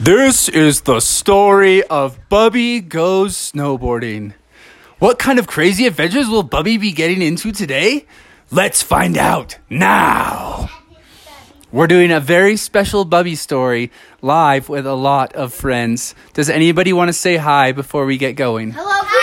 This is the story of Bubby Goes Snowboarding. What kind of crazy adventures will Bubby be getting into today? Let's find out now. We're doing a very special Bubby story live with a lot of friends. Does anybody want to say hi before we get going? Hello, people!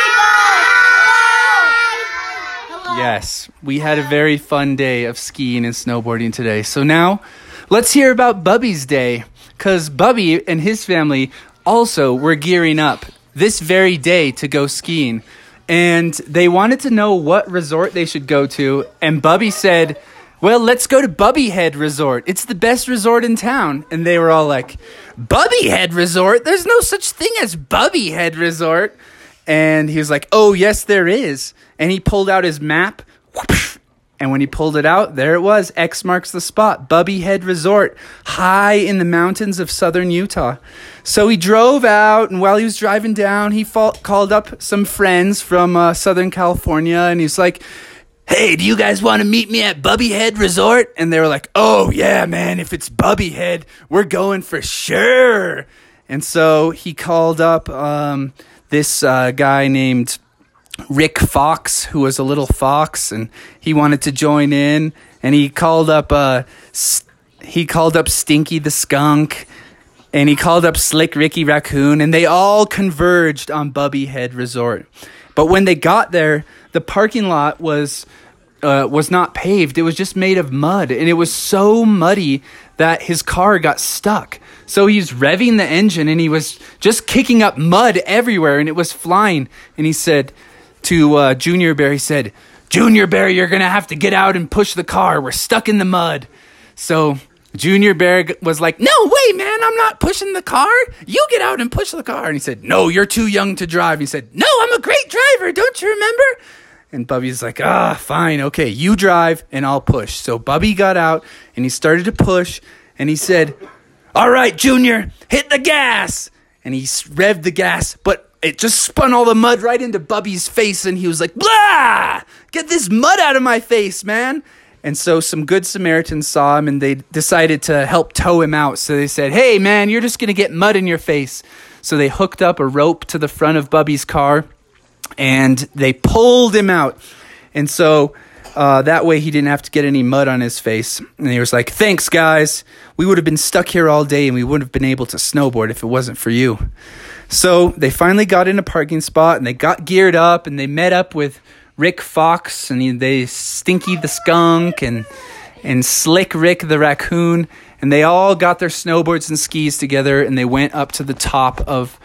Hello. Yes, we had a very fun day of skiing and snowboarding today. So now, let's hear about Bubby's day. Because Bubby and his family also were gearing up this very day to go skiing. And they wanted to know what resort they should go to. And Bubby said, Well, let's go to Bubby Head Resort. It's the best resort in town. And they were all like, Bubby Head Resort? There's no such thing as Bubby Head Resort. And he was like, Oh, yes, there is. And he pulled out his map. And when he pulled it out, there it was. X marks the spot. Bubby Head Resort, high in the mountains of southern Utah. So he drove out, and while he was driving down, he called up some friends from uh, Southern California, and he's like, Hey, do you guys want to meet me at Bubby Head Resort? And they were like, Oh, yeah, man, if it's Bubby Head, we're going for sure. And so he called up um, this uh, guy named Rick Fox, who was a little fox, and he wanted to join in. And he called up uh, S- he called up Stinky the skunk, and he called up Slick Ricky Raccoon, and they all converged on Bubby Head Resort. But when they got there, the parking lot was uh, was not paved; it was just made of mud, and it was so muddy that his car got stuck. So he's revving the engine, and he was just kicking up mud everywhere, and it was flying. And he said to uh, Junior Bear, he said, Junior Bear, you're going to have to get out and push the car. We're stuck in the mud. So Junior Bear was like, No way, man, I'm not pushing the car. You get out and push the car. And he said, No, you're too young to drive. He said, No, I'm a great driver. Don't you remember? And Bubby's like, Ah, fine. Okay, you drive and I'll push. So Bubby got out and he started to push and he said, All right, Junior, hit the gas. And he revved the gas, but it just spun all the mud right into Bubby's face, and he was like, blah! Get this mud out of my face, man! And so some good Samaritans saw him and they decided to help tow him out. So they said, Hey, man, you're just going to get mud in your face. So they hooked up a rope to the front of Bubby's car and they pulled him out. And so uh, that way he didn't have to get any mud on his face. And he was like, Thanks, guys. We would have been stuck here all day and we wouldn't have been able to snowboard if it wasn't for you. So they finally got in a parking spot and they got geared up and they met up with Rick Fox and he, they Stinky the skunk and and Slick Rick the raccoon and they all got their snowboards and skis together and they went up to the top of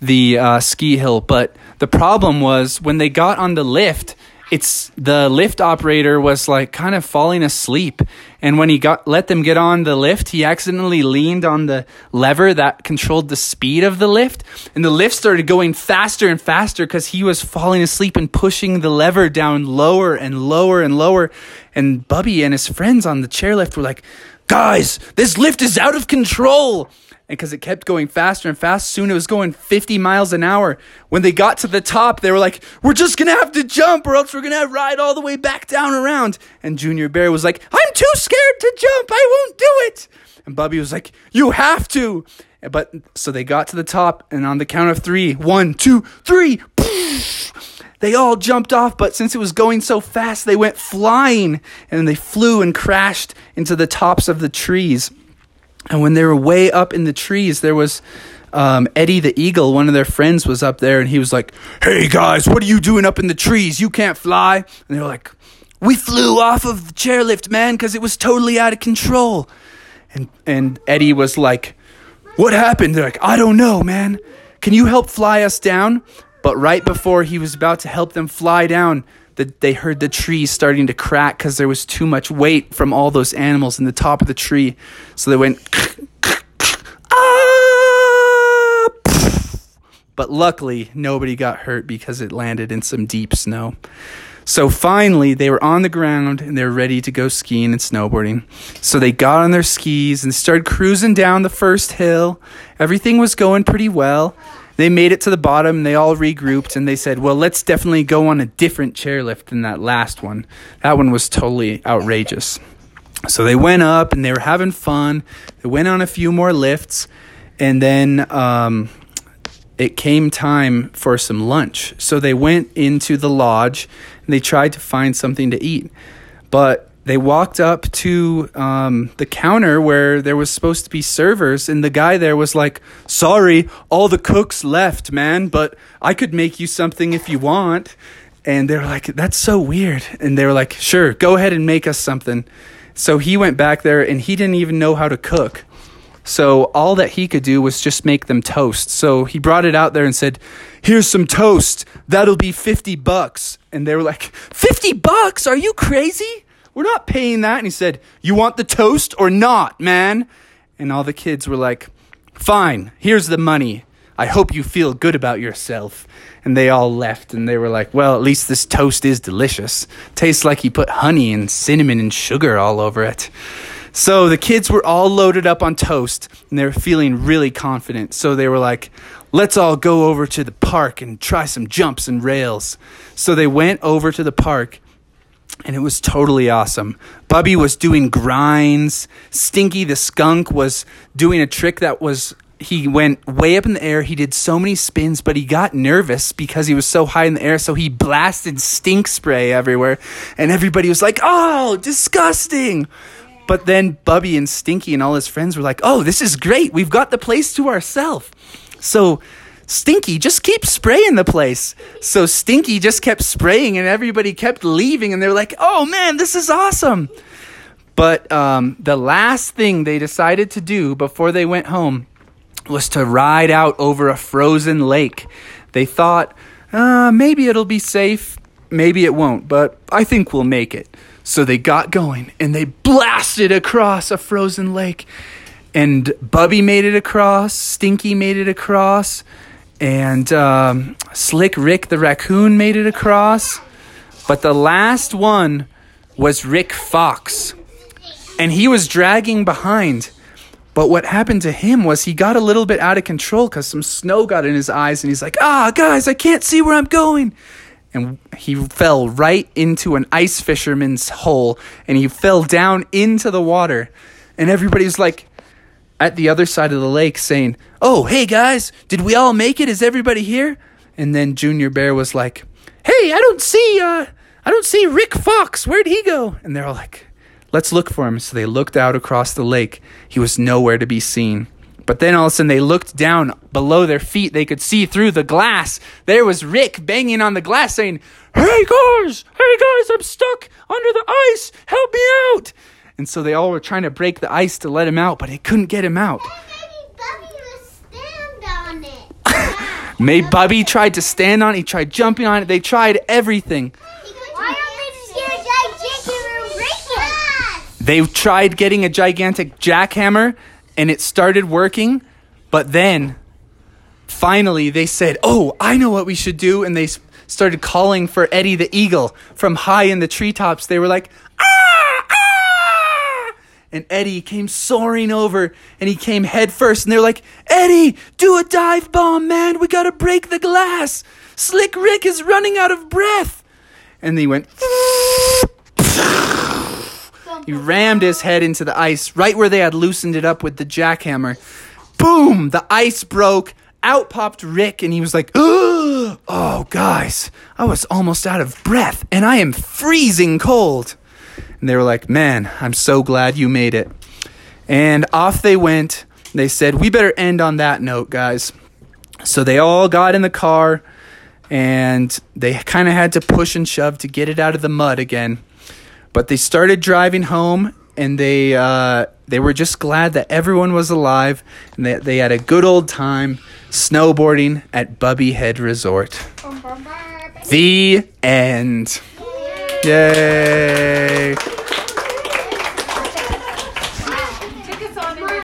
the uh, ski hill. But the problem was when they got on the lift, it's the lift operator was like kind of falling asleep. And when he got let them get on the lift he accidentally leaned on the lever that controlled the speed of the lift. And the lift started going faster and faster because he was falling asleep and pushing the lever down lower and lower and lower. And bubby and his friends on the chairlift were like guys this lift is out of control and because it kept going faster and faster, soon it was going 50 miles an hour. When they got to the top, they were like, We're just gonna have to jump, or else we're gonna ride all the way back down around. And Junior Bear was like, I'm too scared to jump, I won't do it. And Bubby was like, You have to. But so they got to the top, and on the count of three, one, two, three, they all jumped off, but since it was going so fast, they went flying and they flew and crashed into the tops of the trees. And when they were way up in the trees, there was um, Eddie the Eagle, one of their friends, was up there, and he was like, Hey guys, what are you doing up in the trees? You can't fly. And they were like, We flew off of the chairlift, man, because it was totally out of control. And, and Eddie was like, What happened? They're like, I don't know, man. Can you help fly us down? But right before he was about to help them fly down, the, they heard the tree starting to crack because there was too much weight from all those animals in the top of the tree. So they went, But luckily, nobody got hurt because it landed in some deep snow. So finally, they were on the ground and they were ready to go skiing and snowboarding. So they got on their skis and started cruising down the first hill. Everything was going pretty well. They made it to the bottom. They all regrouped and they said, Well, let's definitely go on a different chairlift than that last one. That one was totally outrageous. So they went up and they were having fun. They went on a few more lifts. And then um, it came time for some lunch. So they went into the lodge and they tried to find something to eat. But they walked up to um, the counter where there was supposed to be servers, and the guy there was like, "Sorry, all the cooks left, man, but I could make you something if you want." And they were like, "That's so weird." And they were like, "Sure, go ahead and make us something." So he went back there, and he didn't even know how to cook. So all that he could do was just make them toast. So he brought it out there and said, "Here's some toast. That'll be 50 bucks." And they were like, "50 bucks? Are you crazy?" We're not paying that. And he said, You want the toast or not, man? And all the kids were like, Fine, here's the money. I hope you feel good about yourself. And they all left and they were like, Well, at least this toast is delicious. Tastes like he put honey and cinnamon and sugar all over it. So the kids were all loaded up on toast and they were feeling really confident. So they were like, let's all go over to the park and try some jumps and rails. So they went over to the park and it was totally awesome. Bubby was doing grinds. Stinky the skunk was doing a trick that was he went way up in the air. He did so many spins, but he got nervous because he was so high in the air. So he blasted stink spray everywhere, and everybody was like, "Oh, disgusting!" But then Bubby and Stinky and all his friends were like, "Oh, this is great. We've got the place to ourselves." So Stinky, just keep spraying the place. So Stinky just kept spraying, and everybody kept leaving, and they were like, oh man, this is awesome. But um, the last thing they decided to do before they went home was to ride out over a frozen lake. They thought, uh, maybe it'll be safe, maybe it won't, but I think we'll make it. So they got going and they blasted across a frozen lake. And Bubby made it across, Stinky made it across, and um, Slick Rick the raccoon made it across. But the last one was Rick Fox. And he was dragging behind. But what happened to him was he got a little bit out of control because some snow got in his eyes, and he's like, ah, guys, I can't see where I'm going. And he fell right into an ice fisherman's hole, and he fell down into the water. And everybody's like, at the other side of the lake saying, Oh, hey guys, did we all make it? Is everybody here? And then Junior Bear was like, Hey, I don't see, uh, I don't see Rick Fox. Where'd he go? And they're all like, Let's look for him. So they looked out across the lake. He was nowhere to be seen. But then all of a sudden they looked down below their feet. They could see through the glass. There was Rick banging on the glass saying, Hey guys, hey guys, I'm stuck under the ice. Help me out. And so they all were trying to break the ice to let him out, but it couldn't get him out. Maybe Bubby tried to stand on it. He tried jumping on it. They tried everything. Why don't they just get a gigantic They tried getting a gigantic jackhammer and it started working, but then finally they said, Oh, I know what we should do. And they started calling for Eddie the Eagle from high in the treetops. They were like, "Ah!" ah! and Eddie came soaring over and he came head first and they're like, Eddie, do a dive bomb, man. We gotta break the glass. Slick Rick is running out of breath. And he went He rammed his head into the ice right where they had loosened it up with the jackhammer. Boom! The ice broke. Out popped Rick and he was like, Oh, guys, I was almost out of breath and I am freezing cold. And they were like, Man, I'm so glad you made it. And off they went. They said, We better end on that note, guys. So they all got in the car and they kind of had to push and shove to get it out of the mud again. But they started driving home and they uh, they were just glad that everyone was alive and that they had a good old time snowboarding at Bubby Head Resort. The end. Yay!